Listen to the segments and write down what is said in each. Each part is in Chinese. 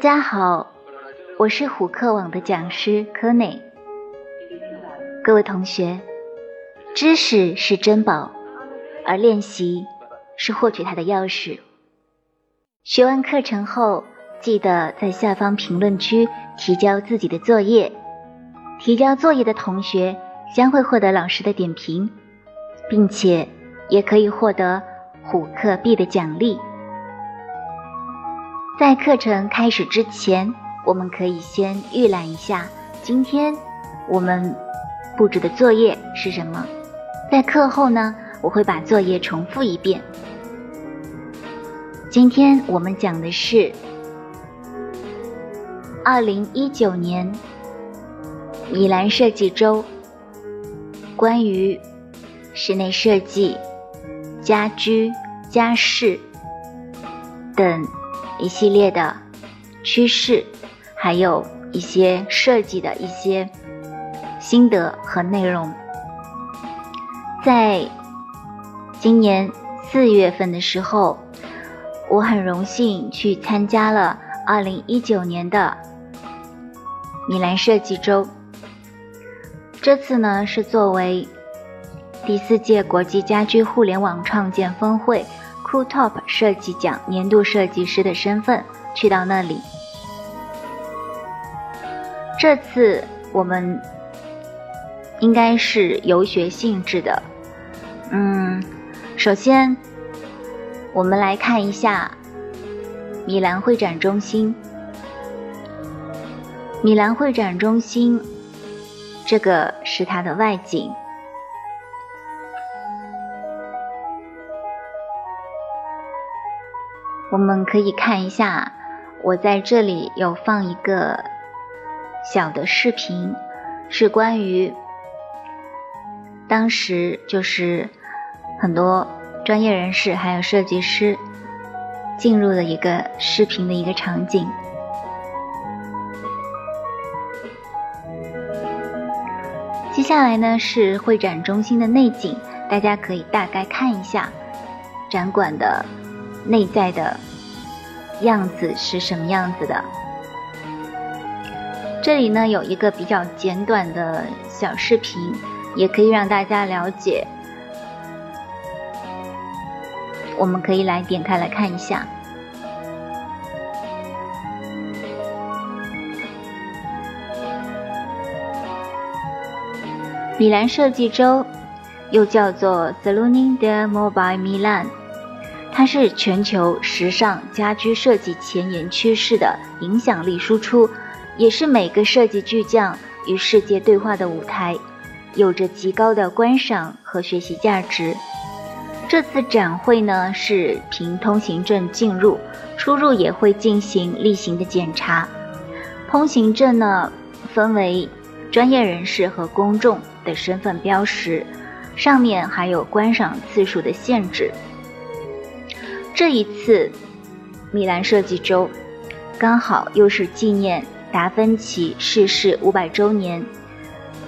大家好，我是虎课网的讲师柯内。各位同学，知识是珍宝，而练习是获取它的钥匙。学完课程后，记得在下方评论区提交自己的作业。提交作业的同学将会获得老师的点评，并且也可以获得虎课币的奖励。在课程开始之前，我们可以先预览一下今天我们布置的作业是什么。在课后呢，我会把作业重复一遍。今天我们讲的是二零一九年米兰设计周，关于室内设计、家居、家饰等。一系列的趋势，还有一些设计的一些心得和内容。在今年四月份的时候，我很荣幸去参加了二零一九年的米兰设计周。这次呢，是作为第四届国际家居互联网创建峰会。Cool Top 设计奖年度设计师的身份去到那里。这次我们应该是游学性质的。嗯，首先我们来看一下米兰会展中心。米兰会展中心，这个是它的外景。我们可以看一下，我在这里有放一个小的视频，是关于当时就是很多专业人士还有设计师进入的一个视频的一个场景。接下来呢是会展中心的内景，大家可以大概看一下展馆的。内在的样子是什么样子的？这里呢有一个比较简短的小视频，也可以让大家了解。我们可以来点开来看一下。米兰设计周，又叫做 Salone del Mobile Milan。它是全球时尚家居设计前沿趋势的影响力输出，也是每个设计巨匠与世界对话的舞台，有着极高的观赏和学习价值。这次展会呢是凭通行证进入，出入也会进行例行的检查。通行证呢分为专业人士和公众的身份标识，上面还有观赏次数的限制。这一次，米兰设计周刚好又是纪念达芬奇逝世五百周年，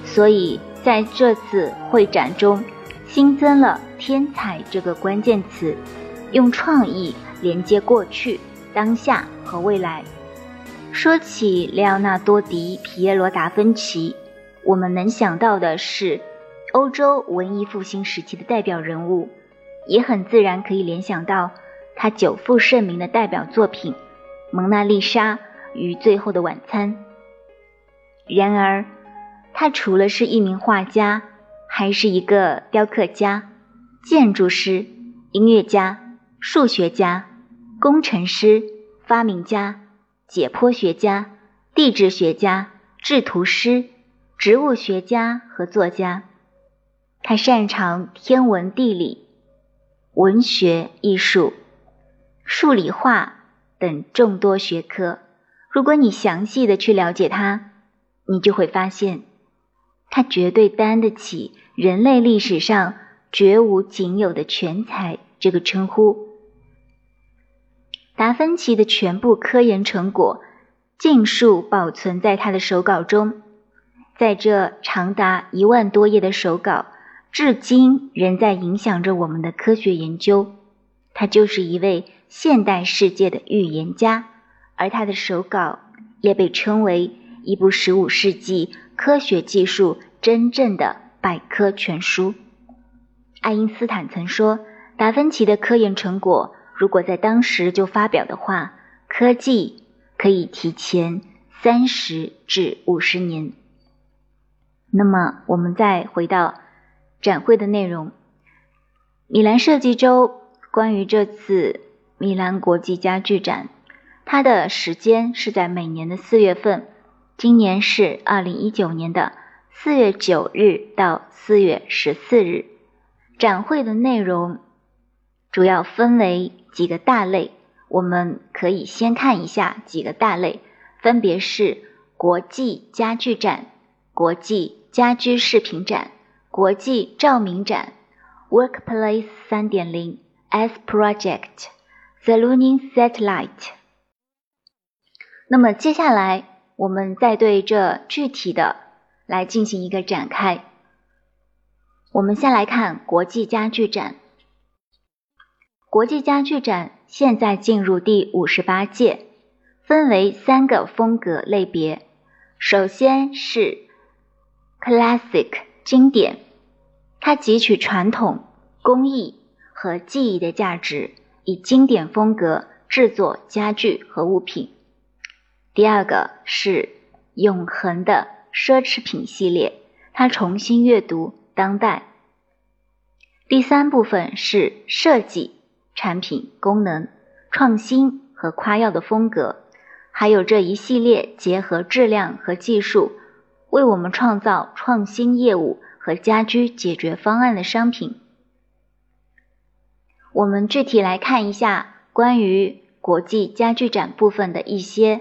所以在这次会展中新增了“天才”这个关键词，用创意连接过去、当下和未来。说起莱奥纳多·迪皮耶罗·达芬奇，我们能想到的是欧洲文艺复兴时期的代表人物，也很自然可以联想到。他久负盛名的代表作品《蒙娜丽莎与最后的晚餐》。然而，他除了是一名画家，还是一个雕刻家、建筑师、音乐家、数学家、工程师、发明家、解剖学家、地质学家、制图师、植物学家和作家。他擅长天文、地理、文学、艺术。数理化等众多学科，如果你详细的去了解它，你就会发现，它绝对担得起人类历史上绝无仅有的全才这个称呼。达芬奇的全部科研成果尽数保存在他的手稿中，在这长达一万多页的手稿，至今仍在影响着我们的科学研究。他就是一位。现代世界的预言家，而他的手稿也被称为一部十五世纪科学技术真正的百科全书。爱因斯坦曾说，达芬奇的科研成果如果在当时就发表的话，科技可以提前三十至五十年。那么，我们再回到展会的内容。米兰设计周关于这次米兰国际家具展，它的时间是在每年的四月份，今年是二零一九年的四月九日到四月十四日。展会的内容主要分为几个大类，我们可以先看一下几个大类，分别是国际家具展、国际。家居饰品展、国际照明展、Workplace 三点零、S Project、The Lunar Satellite。那么接下来，我们再对这具体的来进行一个展开。我们先来看国际家具展。国际家具展现在进入第五十八届，分为三个风格类别。首先是 Classic 经典，它汲取传统工艺和技艺的价值，以经典风格制作家具和物品。第二个是永恒的奢侈品系列，它重新阅读当代。第三部分是设计产品功能创新和夸耀的风格，还有这一系列结合质量和技术。为我们创造创新业务和家居解决方案的商品。我们具体来看一下关于国际家具展部分的一些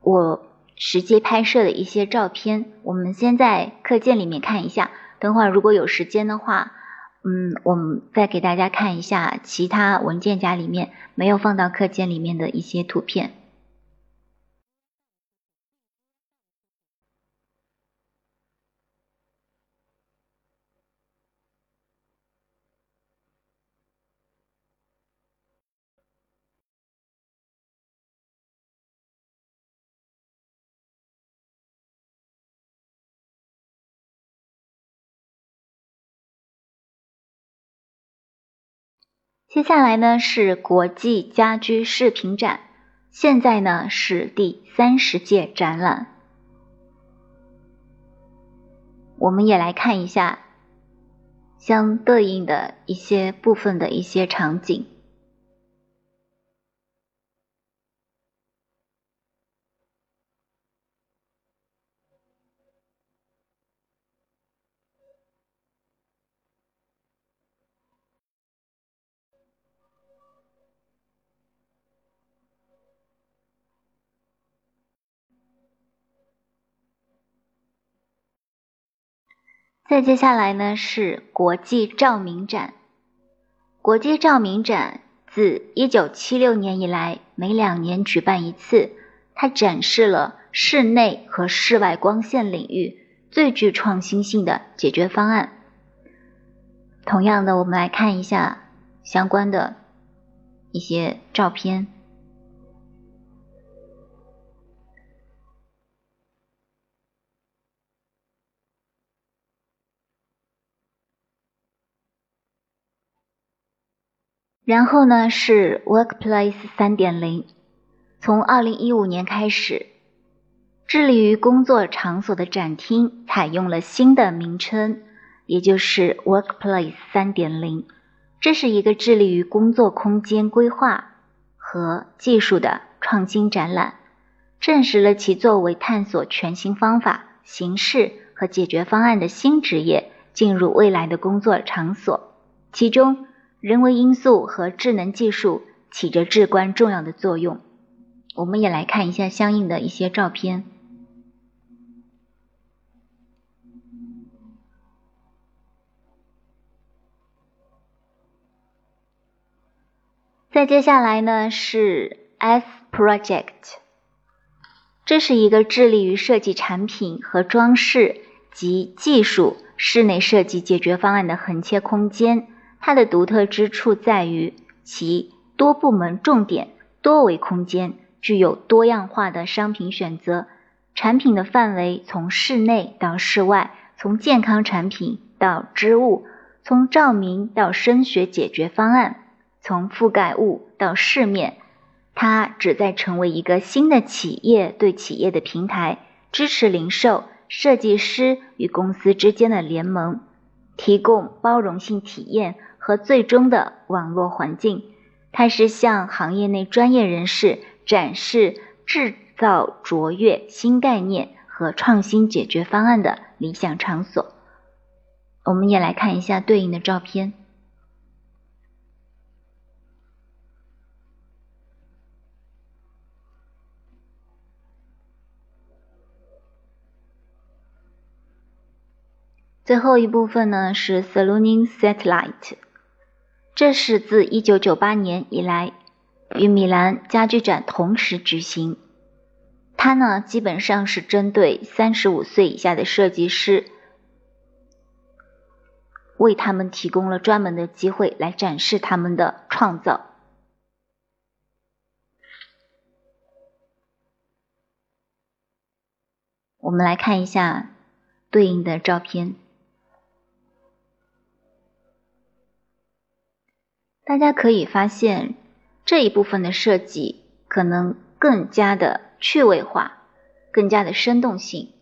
我实际拍摄的一些照片。我们先在课件里面看一下，等会儿如果有时间的话，嗯，我们再给大家看一下其他文件夹里面没有放到课件里面的一些图片。接下来呢是国际家居饰品展，现在呢是第三十届展览，我们也来看一下相对应的一些部分的一些场景。再接下来呢是国际照明展。国际照明展自一九七六年以来，每两年举办一次。它展示了室内和室外光线领域最具创新性的解决方案。同样的，我们来看一下相关的一些照片。然后呢是 Workplace 三点零，从二零一五年开始，致力于工作场所的展厅采用了新的名称，也就是 Workplace 三点零。这是一个致力于工作空间规划和技术的创新展览，证实了其作为探索全新方法、形式和解决方案的新职业进入未来的工作场所，其中。人为因素和智能技术起着至关重要的作用。我们也来看一下相应的一些照片。再接下来呢是 S Project，这是一个致力于设计产品和装饰及技术室内设计解决方案的横切空间。它的独特之处在于其多部门重点多维空间，具有多样化的商品选择。产品的范围从室内到室外，从健康产品到织物，从照明到声学解决方案，从覆盖物到饰面。它旨在成为一个新的企业对企业的平台，支持零售设计师与公司之间的联盟，提供包容性体验和最终的网络环境。它是向行业内专业人士展示制造卓越新概念和创新解决方案的理想场所。我们也来看一下对应的照片。最后一部分呢是 Salooning Satellite。这是自1998年以来与米兰家具展同时举行。它呢基本上是针对35岁以下的设计师，为他们提供了专门的机会来展示他们的创造。我们来看一下对应的照片。大家可以发现这一部分的设计可能更加的趣味化，更加的生动性，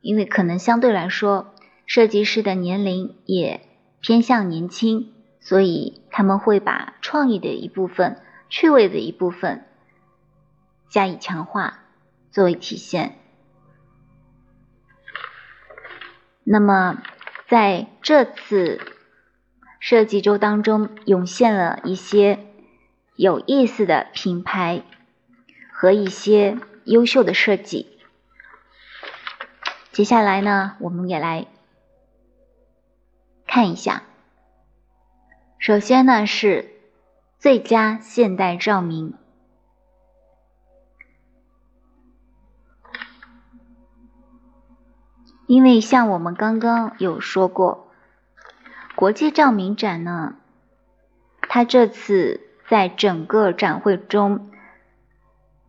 因为可能相对来说设计师的年龄也偏向年轻，所以他们会把创意的一部分、趣味的一部分加以强化作为体现。那么在这次。设计周当中涌现了一些有意思的品牌和一些优秀的设计。接下来呢，我们也来看一下。首先呢是最佳现代照明，因为像我们刚刚有说过。国际照明展呢，它这次在整个展会中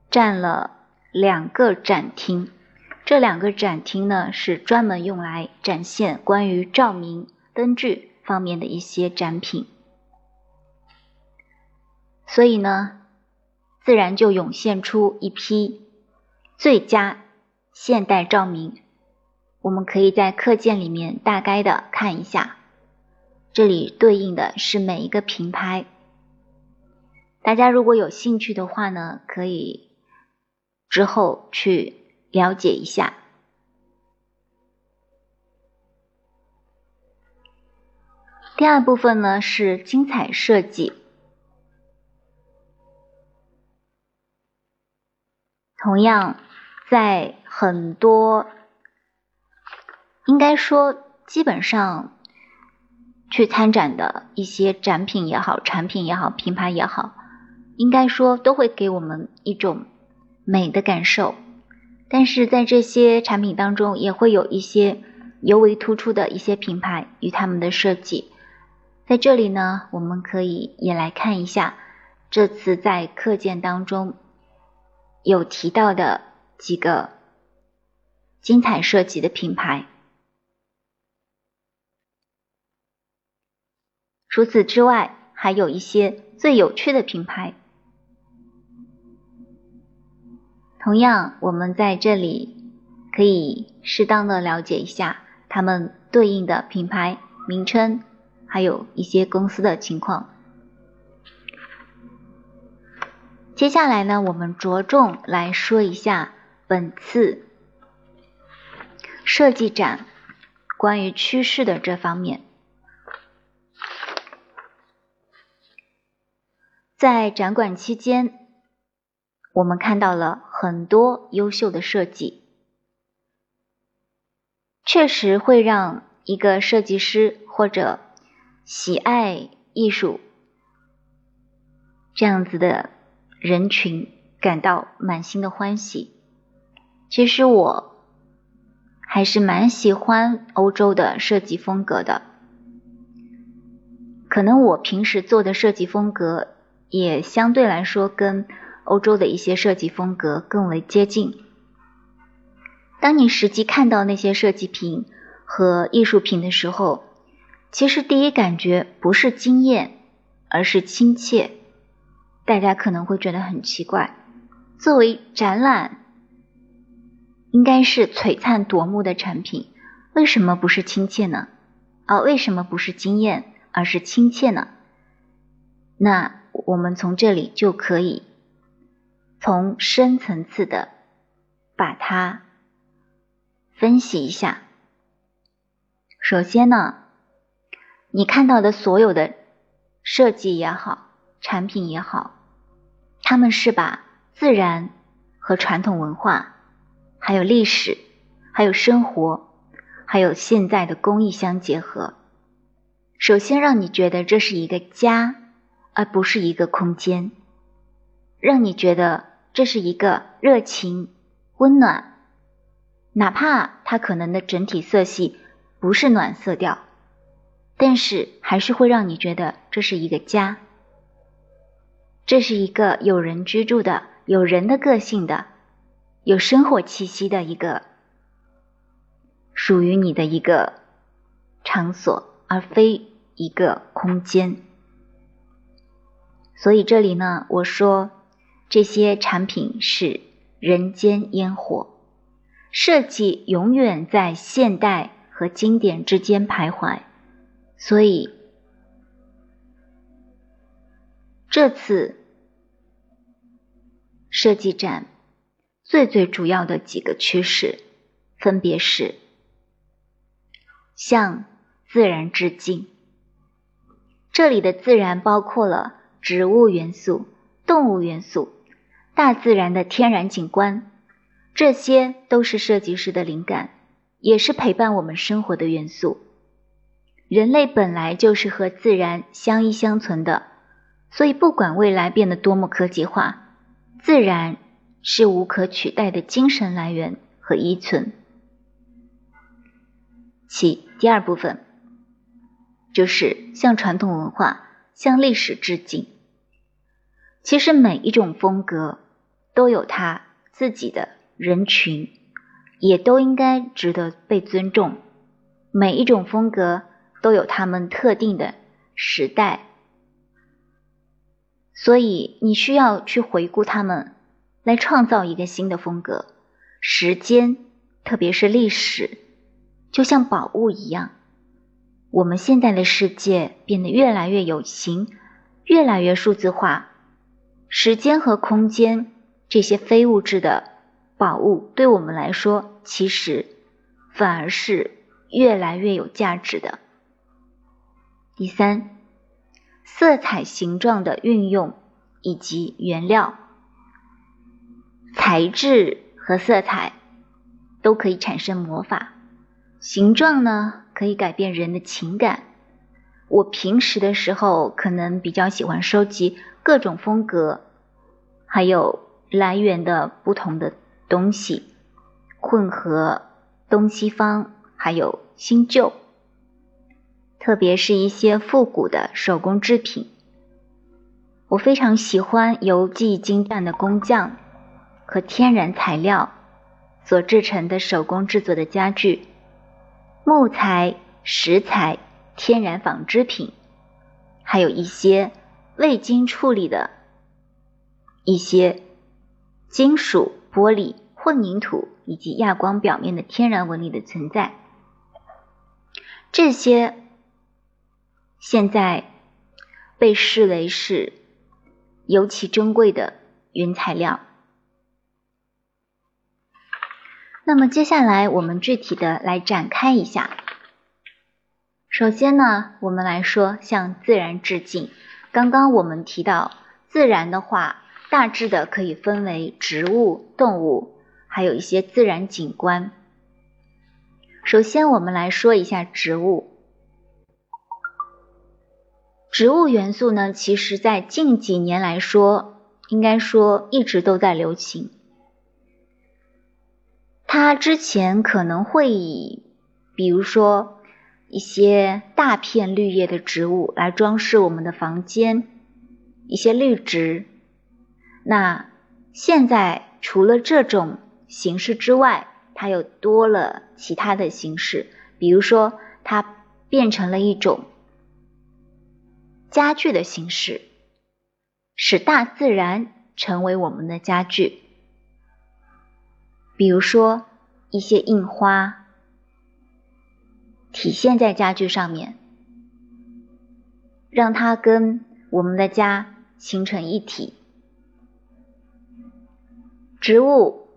占了两个展厅，这两个展厅呢是专门用来展现关于照明灯具方面的一些展品，所以呢，自然就涌现出一批最佳现代照明，我们可以在课件里面大概的看一下。这里对应的是每一个品牌，大家如果有兴趣的话呢，可以之后去了解一下。第二部分呢是精彩设计，同样在很多，应该说基本上。去参展的一些展品也好，产品也好，品牌也好，应该说都会给我们一种美的感受。但是在这些产品当中，也会有一些尤为突出的一些品牌与他们的设计。在这里呢，我们可以也来看一下这次在课件当中有提到的几个精彩设计的品牌。除此之外，还有一些最有趣的品牌。同样，我们在这里可以适当的了解一下他们对应的品牌名称，还有一些公司的情况。接下来呢，我们着重来说一下本次设计展关于趋势的这方面。在展馆期间，我们看到了很多优秀的设计，确实会让一个设计师或者喜爱艺术这样子的人群感到满心的欢喜。其实我还是蛮喜欢欧洲的设计风格的，可能我平时做的设计风格。也相对来说跟欧洲的一些设计风格更为接近。当你实际看到那些设计品和艺术品的时候，其实第一感觉不是惊艳，而是亲切。大家可能会觉得很奇怪，作为展览，应该是璀璨夺目的产品，为什么不是亲切呢？啊，为什么不是惊艳，而是亲切呢？那我们从这里就可以从深层次的把它分析一下。首先呢，你看到的所有的设计也好，产品也好，他们是把自然和传统文化，还有历史，还有生活，还有现在的工艺相结合。首先让你觉得这是一个家。而不是一个空间，让你觉得这是一个热情、温暖，哪怕它可能的整体色系不是暖色调，但是还是会让你觉得这是一个家，这是一个有人居住的、有人的个性的、有生活气息的一个属于你的一个场所，而非一个空间。所以这里呢，我说这些产品是人间烟火，设计永远在现代和经典之间徘徊。所以这次设计展最最主要的几个趋势，分别是向自然致敬。这里的自然包括了。植物元素、动物元素、大自然的天然景观，这些都是设计师的灵感，也是陪伴我们生活的元素。人类本来就是和自然相依相存的，所以不管未来变得多么科技化，自然是无可取代的精神来源和依存。其第二部分就是像传统文化。向历史致敬。其实每一种风格都有它自己的人群，也都应该值得被尊重。每一种风格都有他们特定的时代，所以你需要去回顾他们，来创造一个新的风格。时间，特别是历史，就像宝物一样。我们现在的世界变得越来越有形，越来越数字化，时间和空间这些非物质的宝物，对我们来说，其实反而是越来越有价值的。第三，色彩形状的运用以及原料、材质和色彩都可以产生魔法，形状呢？可以改变人的情感。我平时的时候可能比较喜欢收集各种风格，还有来源的不同的东西，混合东西方，还有新旧，特别是一些复古的手工制品。我非常喜欢由技艺精湛的工匠和天然材料所制成的手工制作的家具。木材、石材、天然纺织品，还有一些未经处理的一些金属、玻璃、混凝土以及亚光表面的天然纹理的存在，这些现在被视为是尤其珍贵的原材料。那么接下来我们具体的来展开一下。首先呢，我们来说向自然致敬。刚刚我们提到自然的话，大致的可以分为植物、动物，还有一些自然景观。首先我们来说一下植物。植物元素呢，其实在近几年来说，应该说一直都在流行。它之前可能会以，比如说一些大片绿叶的植物来装饰我们的房间，一些绿植。那现在除了这种形式之外，它又多了其他的形式，比如说它变成了一种家具的形式，使大自然成为我们的家具，比如说一些印花体现在家具上面，让它跟我们的家形成一体。植物，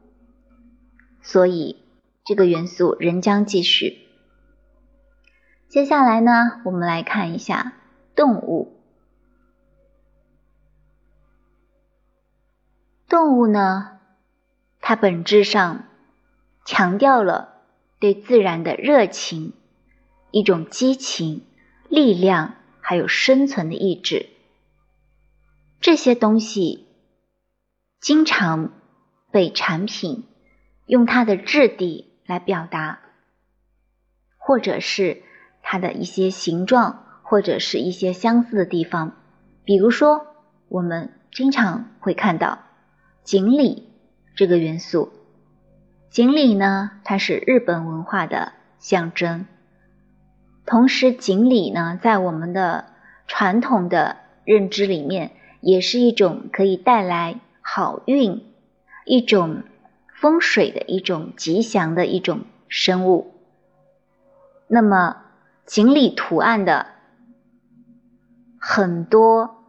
所以这个元素仍将继续。接下来呢，我们来看一下动物。动物呢，它本质上强调了对自然的热情，一种激情、力量，还有生存的意志。这些东西经常。被产品用它的质地来表达，或者是它的一些形状，或者是一些相似的地方。比如说，我们经常会看到锦鲤这个元素。锦鲤呢，它是日本文化的象征。同时，锦鲤呢，在我们的传统的认知里面，也是一种可以带来好运。一种风水的一种吉祥的一种生物。那么锦鲤图案的很多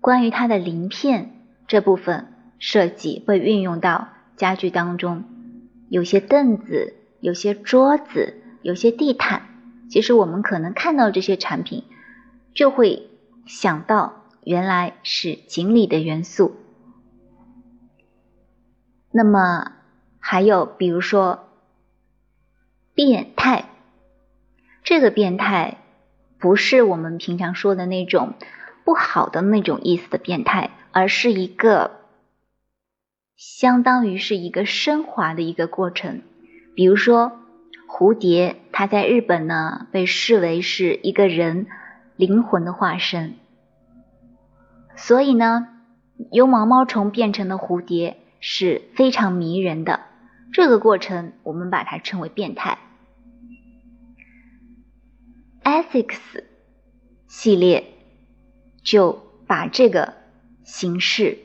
关于它的鳞片这部分设计会运用到家具当中，有些凳子，有些桌子，有些地毯。其实我们可能看到这些产品，就会想到原来是锦鲤的元素。那么还有，比如说变态，这个变态不是我们平常说的那种不好的那种意思的变态，而是一个相当于是一个升华的一个过程。比如说蝴蝶，它在日本呢被视为是一个人灵魂的化身，所以呢由毛毛虫变成的蝴蝶。是非常迷人的，这个过程我们把它称为变态。Essex 系列就把这个形式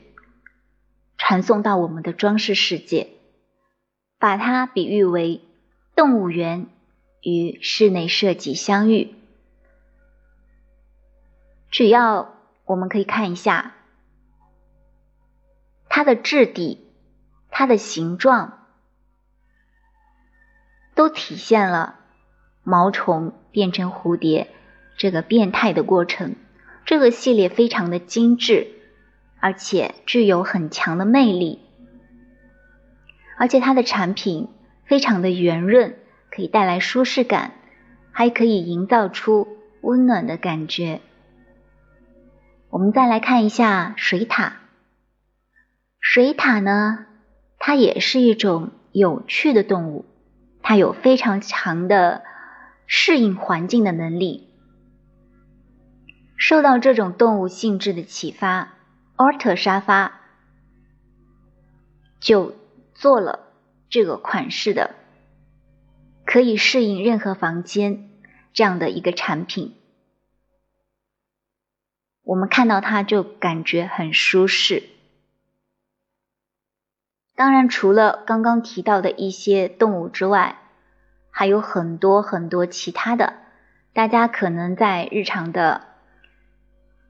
传送到我们的装饰世界，把它比喻为动物园与室内设计相遇。只要我们可以看一下它的质地。它的形状都体现了毛虫变成蝴蝶这个变态的过程。这个系列非常的精致，而且具有很强的魅力，而且它的产品非常的圆润，可以带来舒适感，还可以营造出温暖的感觉。我们再来看一下水獭，水獭呢？它也是一种有趣的动物，它有非常强的适应环境的能力。受到这种动物性质的启发，奥特沙发就做了这个款式的，可以适应任何房间这样的一个产品。我们看到它就感觉很舒适。当然，除了刚刚提到的一些动物之外，还有很多很多其他的。大家可能在日常的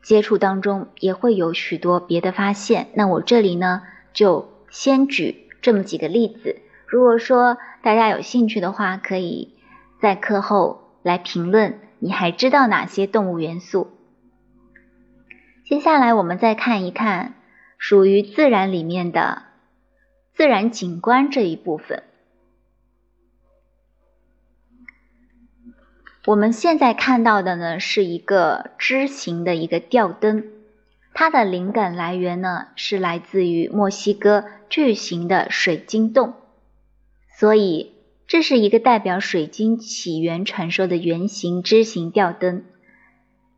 接触当中也会有许多别的发现。那我这里呢，就先举这么几个例子。如果说大家有兴趣的话，可以在课后来评论，你还知道哪些动物元素？接下来我们再看一看属于自然里面的。自然景观这一部分，我们现在看到的呢是一个枝形的一个吊灯，它的灵感来源呢是来自于墨西哥巨型的水晶洞，所以这是一个代表水晶起源传说的圆形枝形吊灯，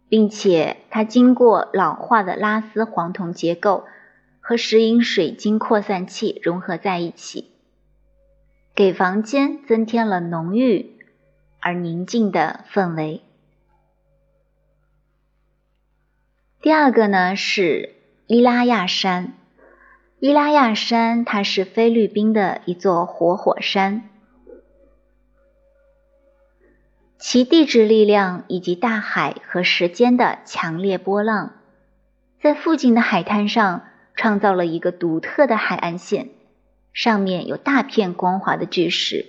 并且它经过老化的拉丝黄铜结构。和石英水晶扩散器融合在一起，给房间增添了浓郁而宁静的氛围。第二个呢是伊拉亚山，伊拉亚山它是菲律宾的一座活火山。其地质力量以及大海和时间的强烈波浪，在附近的海滩上创造了一个独特的海岸线，上面有大片光滑的巨石，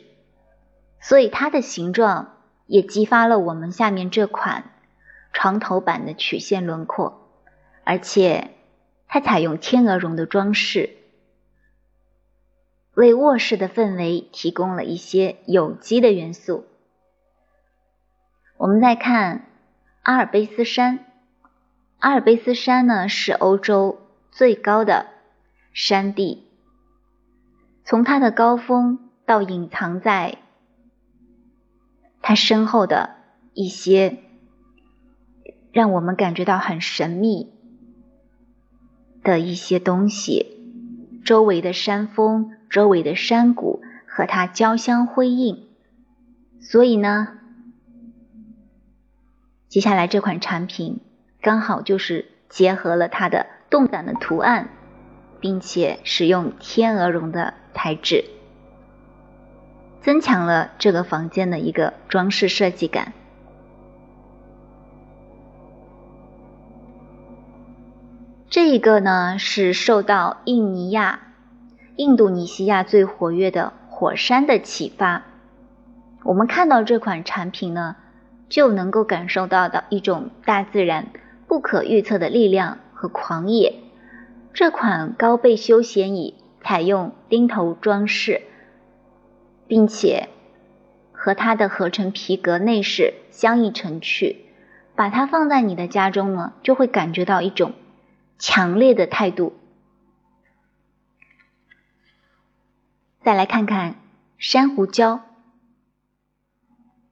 所以它的形状也激发了我们下面这款床头板的曲线轮廓，而且它采用天鹅绒的装饰，为卧室的氛围提供了一些有机的元素。我们再看阿尔卑斯山，阿尔卑斯山呢是欧洲最高的山地，从它的高峰到隐藏在它身后的一些让我们感觉到很神秘的一些东西，周围的山峰、周围的山谷和它交相辉映，所以呢。接下来这款产品刚好就是结合了它的动感的图案，并且使用天鹅绒的材质，增强了这个房间的一个装饰设计感。这一个呢是受到印尼亚、印度尼西亚最活跃的火山的启发，我们看到这款产品呢。就能够感受到的一种大自然不可预测的力量和狂野。这款高背休闲椅采用钉头装饰，并且和它的合成皮革内饰相映成趣。把它放在你的家中呢，就会感觉到一种强烈的态度。再来看看珊瑚礁，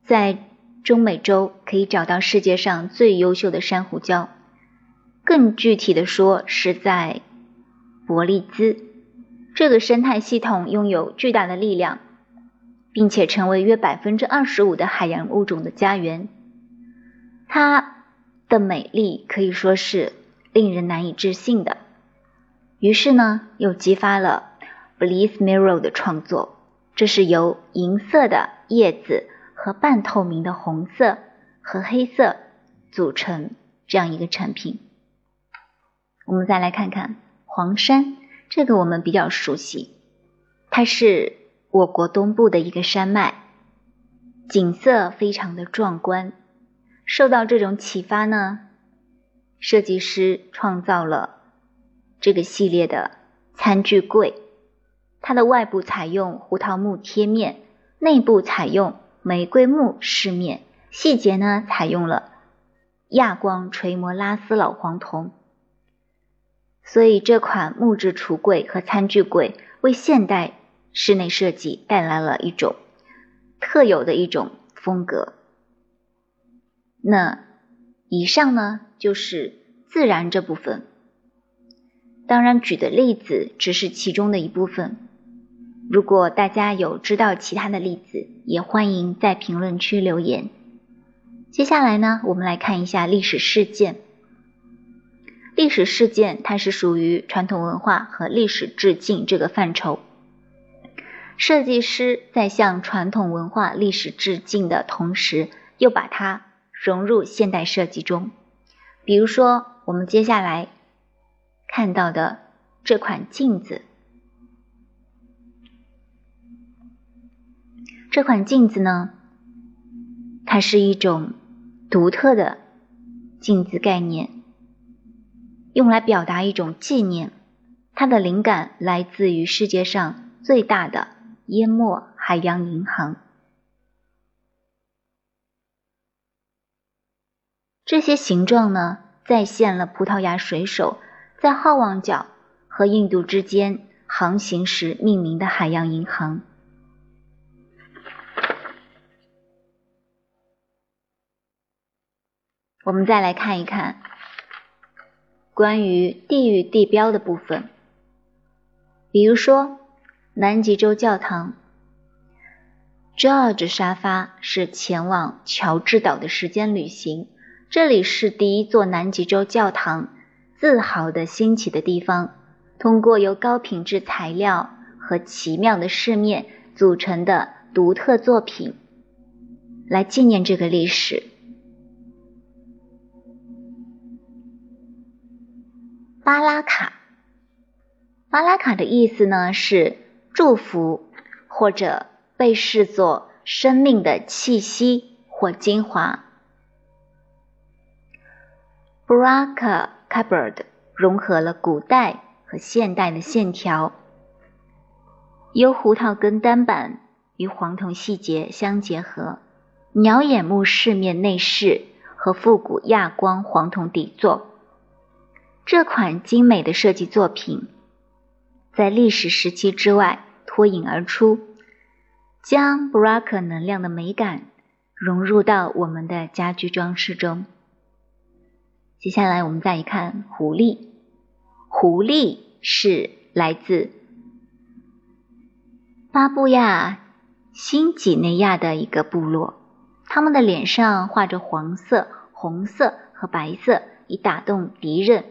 在。中美洲可以找到世界上最优秀的珊瑚礁，更具体的说是在伯利兹。这个生态系统拥有巨大的力量，并且成为约百分之二十五的海洋物种的家园。它的美丽可以说是令人难以置信的。于是呢，又激发了 Bliss Mirror 的创作，这是由银色的叶子。和半透明的红色和黑色组成这样一个产品。我们再来看看黄山，这个我们比较熟悉，它是我国东部的一个山脉，景色非常的壮观。受到这种启发呢，设计师创造了这个系列的餐具柜，它的外部采用胡桃木贴面，内部采用。玫瑰木饰面，细节呢采用了亚光垂磨拉丝老黄铜，所以这款木质橱柜和餐具柜为现代室内设计带来了一种特有的一种风格。那以上呢就是自然这部分，当然举的例子只是其中的一部分。如果大家有知道其他的例子，也欢迎在评论区留言。接下来呢，我们来看一下历史事件。历史事件它是属于传统文化和历史致敬这个范畴。设计师在向传统文化历史致敬的同时，又把它融入现代设计中。比如说，我们接下来看到的这款镜子。这款镜子呢，它是一种独特的镜子概念，用来表达一种纪念。它的灵感来自于世界上最大的淹没海洋银行。这些形状呢，再现了葡萄牙水手在好望角和印度之间航行时命名的海洋银行。我们再来看一看关于地域地标的部分。比如说南极洲教堂。George 沙发是前往乔治岛的时间旅行，这里是第一座南极洲教堂，自豪的兴起的地方。通过由高品质材料和奇妙的饰面组成的独特作品，来纪念这个历史。巴拉卡，巴拉卡的意思呢是祝福或者。被视作生命的气息或精华。Baraka cupboard 融合了古代和现代的线条，由胡桃根单板与黄铜细节相结合，鸟眼木饰面内饰和复古亚光黄铜底座。这款精美的设计作品在历史时期之外脱颖而出。将 b r a k 能量的美感融入到我们的家居装饰中。接下来，我们再一看狐狸。狐狸是来自巴布亚新几内亚的一个部落，他们的脸上画着黄色、红色和白色，以打动敌人。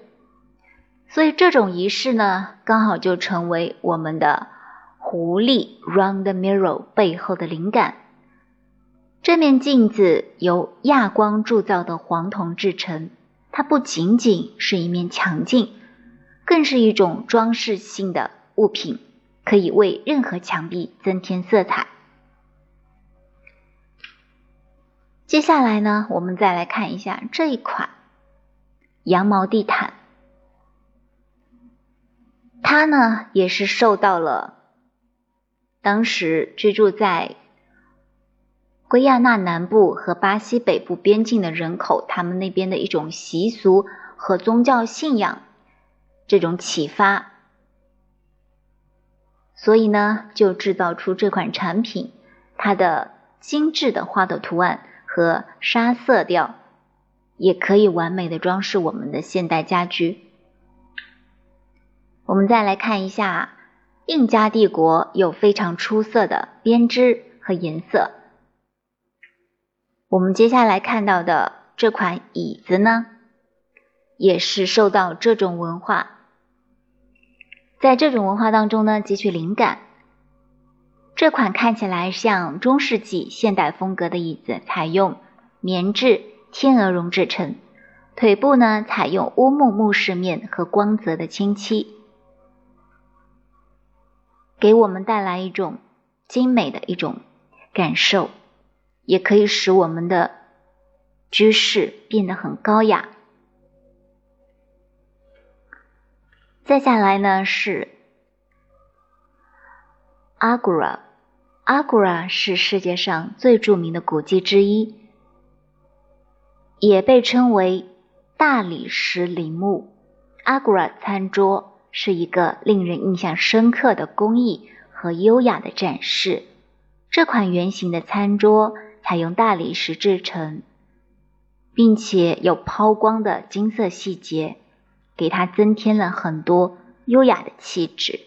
所以，这种仪式呢，刚好就成为我们的。狐狸 round mirror 背后的灵感，这面镜子由亚光铸造的黄铜制成，它不仅仅是一面墙镜，更是一种装饰性的物品，可以为任何墙壁增添色彩。接下来呢，我们再来看一下这一款羊毛地毯，它呢也是受到了。当时居住在圭亚那南部和巴西北部边境的人口，他们那边的一种习俗和宗教信仰这种启发，所以呢，就制造出这款产品。它的精致的花朵图案和沙色调，也可以完美的装饰我们的现代家居。我们再来看一下。印加帝国有非常出色的编织和颜色。我们接下来看到的这款椅子呢，也是受到这种文化，在这种文化当中呢汲取灵感。这款看起来像中世纪现代风格的椅子，采用棉质天鹅绒制成，腿部呢采用乌木木饰面和光泽的清漆。给我们带来一种精美的一种感受，也可以使我们的居室变得很高雅。再下来呢是 Agora，Agora 是世界上最著名的古迹之一，也被称为大理石陵墓。Agora 餐桌。是一个令人印象深刻的工艺和优雅的展示。这款圆形的餐桌采用大理石制成，并且有抛光的金色细节，给它增添了很多优雅的气质。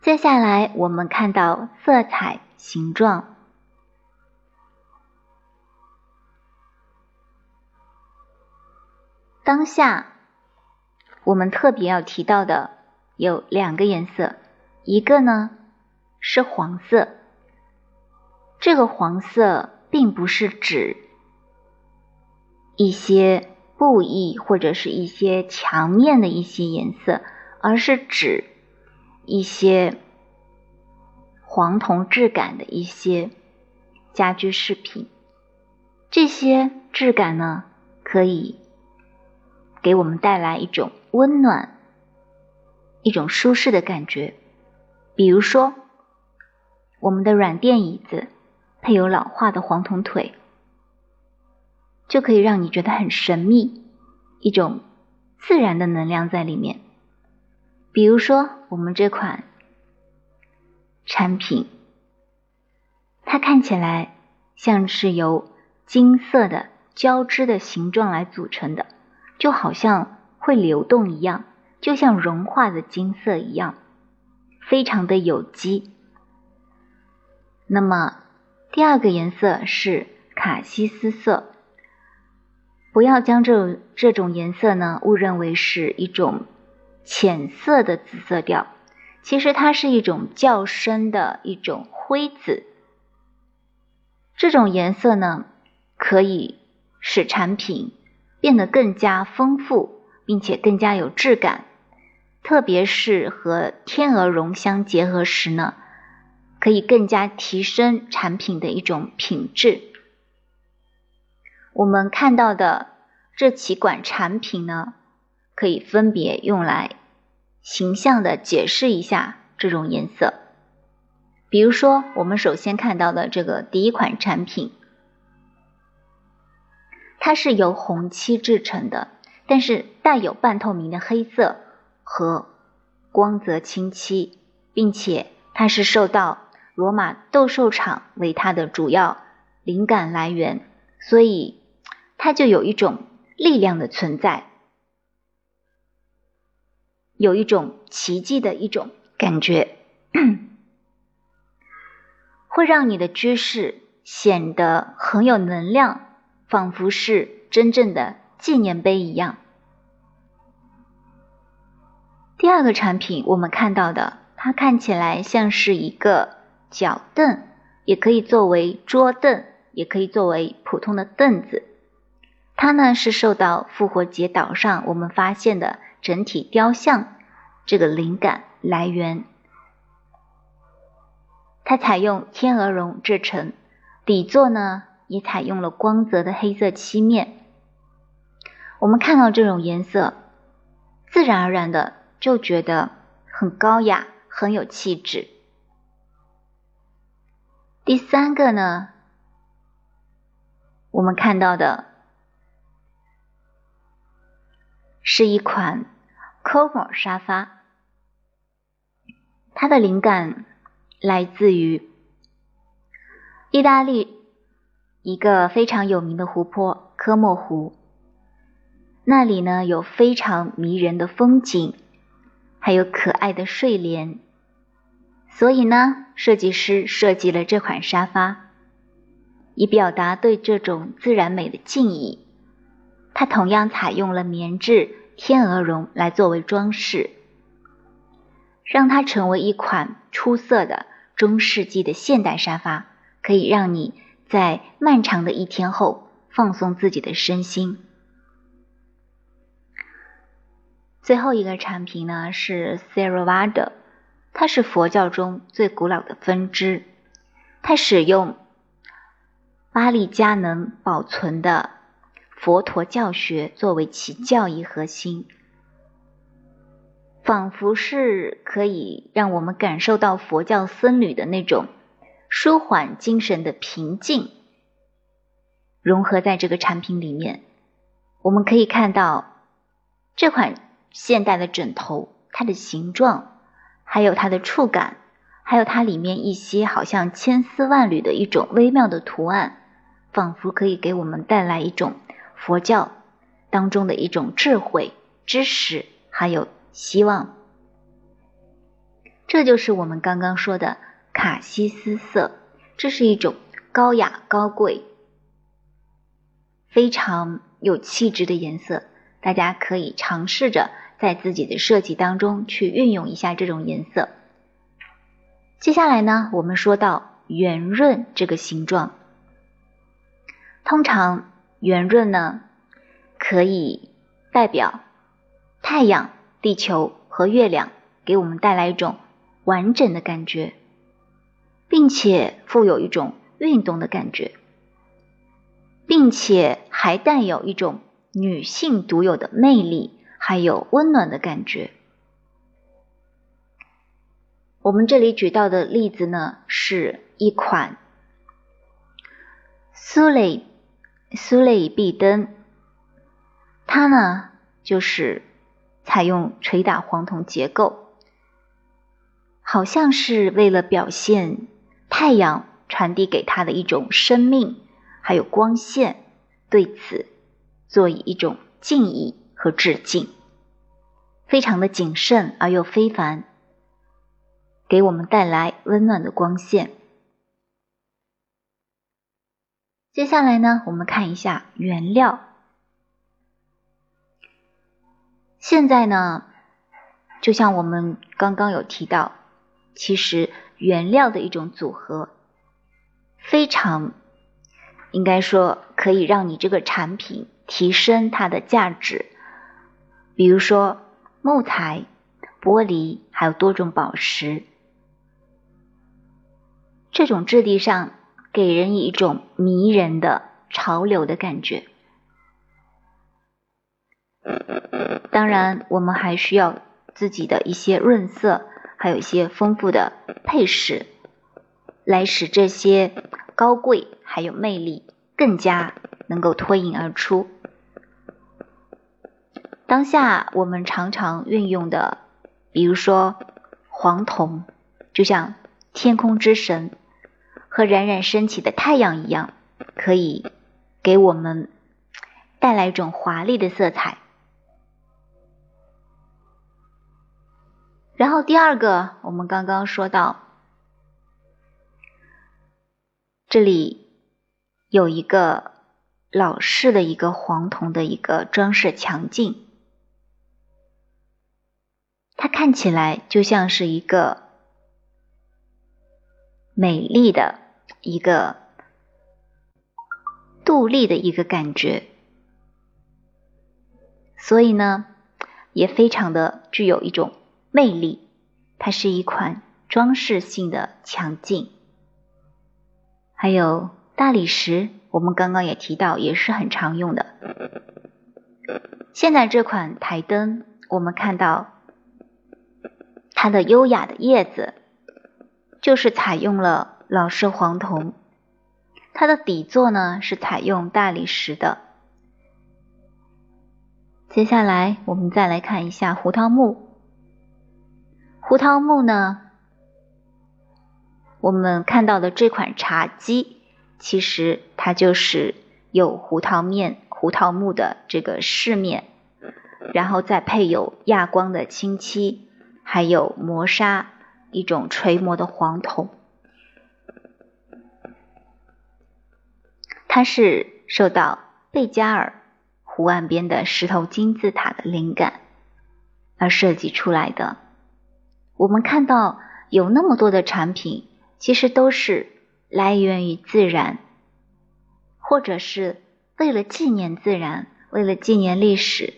接下来，我们看到色彩、形状。当下，我们特别要提到的有两个颜色，一个呢是黄色。这个黄色并不是指一些布艺或者是一些墙面的一些颜色，而是指一些黄铜质感的一些家居饰品。这些质感呢，可以。给我们带来一种温暖、一种舒适的感觉。比如说，我们的软垫椅子配有老化的黄铜腿，就可以让你觉得很神秘，一种自然的能量在里面。比如说，我们这款产品，它看起来像是由金色的交织的形状来组成的。就好像会流动一样，就像融化的金色一样，非常的有机。那么第二个颜色是卡西斯色，不要将这这种颜色呢误认为是一种浅色的紫色调，其实它是一种较深的一种灰紫。这种颜色呢可以使产品变得更加丰富，并且更加有质感。特别是和天鹅绒相结合时呢，可以更加提升产品的一种品质。我们看到的这几款产品呢，可以分别用来形象的解释一下这种颜色。比如说，我们首先看到的这个第一款产品，它是由红漆制成的，但是带有半透明的黑色。和光泽清漆，并且它是受到罗马斗兽场为它的主要灵感来源，所以它就有一种力量的存在，有一种奇迹的一种感觉，会让你的居室显得很有能量，仿佛是真正的纪念碑一样。第二个产品，我们看到的，它看起来像是一个脚凳，也可以作为桌凳，也可以作为普通的凳子。它呢是受到复活节岛上我们发现的整体雕像这个灵感来源。它采用天鹅绒制成，底座呢也采用了光泽的黑色漆面。我们看到这种颜色，自然而然的。就觉得很高雅，很有气质。第三个呢，我们看到的是一款 Como 沙发，它的灵感来自于意大利一个非常有名的湖泊科莫湖，那里呢有非常迷人的风景。还有可爱的睡莲，所以呢，设计师设计了这款沙发，以表达对这种自然美的敬意。它同样采用了棉质天鹅绒来作为装饰，让它成为一款出色的中世纪的现代沙发，可以让你在漫长的一天后放松自己的身心。最后一个产品呢是 Theravada，它是佛教中最古老的分支，它使用巴利迦能保存的佛陀教学作为其教义核心，仿佛是可以让我们感受到佛教僧侣的那种舒缓精神的平静，融合在这个产品里面，我们可以看到这款。现代的枕头，它的形状，还有它的触感，还有它里面一些好像千丝万缕的一种微妙的图案，仿佛可以给我们带来一种佛教当中的一种智慧、知识，还有希望。这就是我们刚刚说的卡西斯色，这是一种高雅、高贵、非常有气质的颜色。大家可以尝试着在自己的设计当中去运用一下这种颜色。接下来呢，我们说到圆润这个形状。通常圆润呢，可以代表太阳、地球和月亮，给我们带来一种完整的感觉，并且富有一种运动的感觉，并且还带有一种。女性独有的魅力，还有温暖的感觉。我们这里举到的例子呢，是一款苏雷苏雷壁灯，它呢就是采用捶打黄铜结构，好像是为了表现太阳传递给它的一种生命，还有光线。对此。做以一种敬意和致敬。非常的谨慎而又非凡，给我们带来温暖的光线。接下来呢，我们看一下原料。现在呢，就像我们刚刚有提到，其实原料的一种组合，非常应该说可以让你这个产品提升它的价值。比如说木材、玻璃，还有多种宝石，这种质地上给人以一种迷人的潮流的感觉。当然，我们还需要自己的一些润色，还有一些丰富的配饰，来使这些高贵还有魅力更加能够脱颖而出。当下我们常常运用的，比如说黄铜，就像天空之神和冉冉升起的太阳一样，可以给我们带来一种华丽的色彩。然后第二个，我们刚刚说到，这里有一个老式的一个黄铜的一个装饰墙镜，它看起来就像是一个美丽的一个杜丽的一个感觉，所以呢，也非常的具有一种。魅力，它是一款装饰性的墙镜。还有大理石，我们刚刚也提到，也是很常用的。现在这款台灯，我们看到它的优雅的叶子，就是采用了老式黄铜，它的底座呢是采用大理石的。接下来我们再来看一下胡桃木。胡桃木呢？我们看到的这款茶几，其实它就是有胡桃面、胡桃木的这个饰面，然后再配有亚光的清漆，还有磨砂一种垂磨的黄铜。它是受到贝加尔湖岸边的石头金字塔的灵感而设计出来的。我们看到有那么多的产品，其实都是来源于自然，或者是为了纪念自然，为了纪念历史。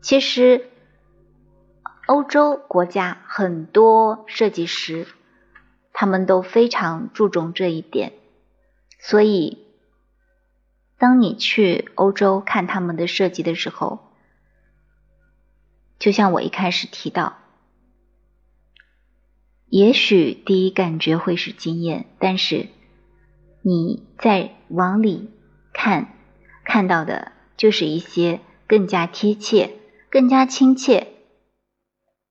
其实，欧洲国家很多设计师，他们都非常注重这一点。所以，当你去欧洲看他们的设计的时候，就像我一开始提到。也许第一感觉会是惊艳，但是你再往里看，看到的就是一些更加贴切、更加亲切，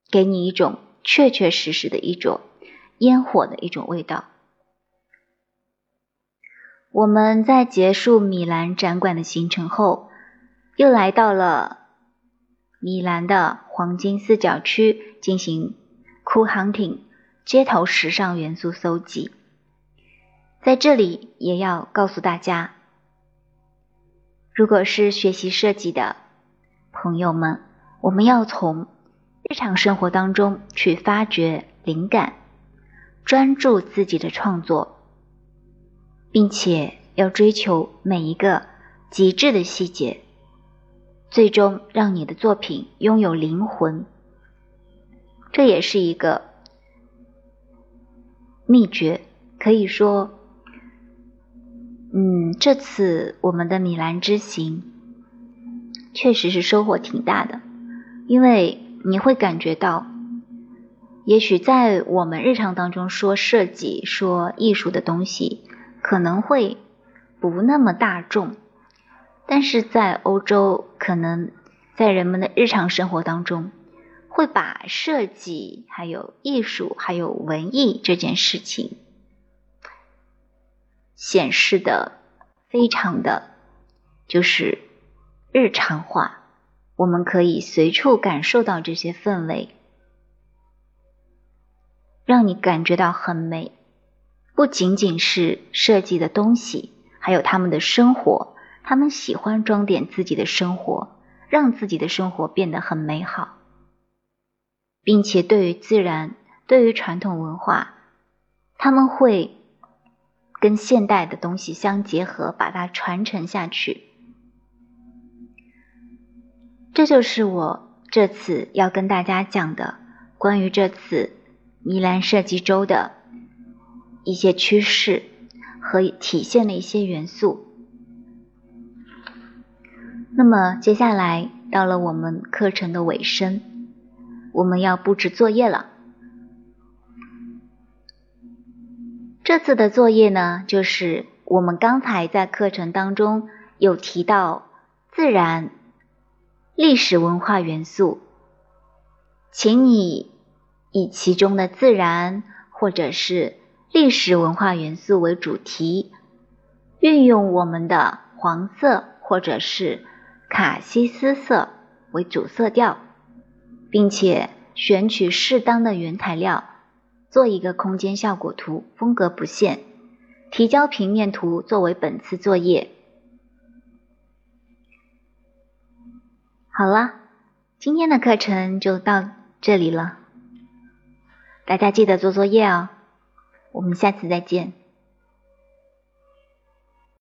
给你一种确确实实的一种烟火的一种味道。我们在结束米兰展馆的行程后，又来到了米兰的黄金四角区进行 cool hunting。街头时尚元素搜集，在这里也要告诉大家，如果是学习设计的朋友们，我们要从日常生活当中去发掘灵感，专注自己的创作，并且要追求每一个极致的细节，最终让你的作品拥有灵魂。这也是一个。秘诀可以说，嗯，这次我们的米兰之行确实是收获挺大的，因为你会感觉到，也许在我们日常当中说设计、说艺术的东西可能会不那么大众，但是在欧洲，可能在人们的日常生活当中。会把设计、还有艺术、还有文艺这件事情显示的非常的就是日常化，我们可以随处感受到这些氛围，让你感觉到很美。不仅仅是设计的东西，还有他们的生活。他们喜欢装点自己的生活，让自己的生活变得很美好，并且对于自然、对于传统文化，他们会跟现代的东西相结合，把它传承下去。这就是我这次要跟大家讲的关于这次米兰设计周的一些趋势和体现的一些元素。那么接下来到了我们课程的尾声，我们要布置作业了。这次的作业呢，就是我们刚才在课程当中有提到自然。历史文化元素，请你以其中的自然或者是历史文化元素为主题，运用我们的黄色或者是卡西斯色为主色调，并且选取适当的原材料，做一个空间效果图，风格不限，提交平面图作为本次作业。好了，今天的课程就到这里了。大家记得做作业哦，我们下次再见。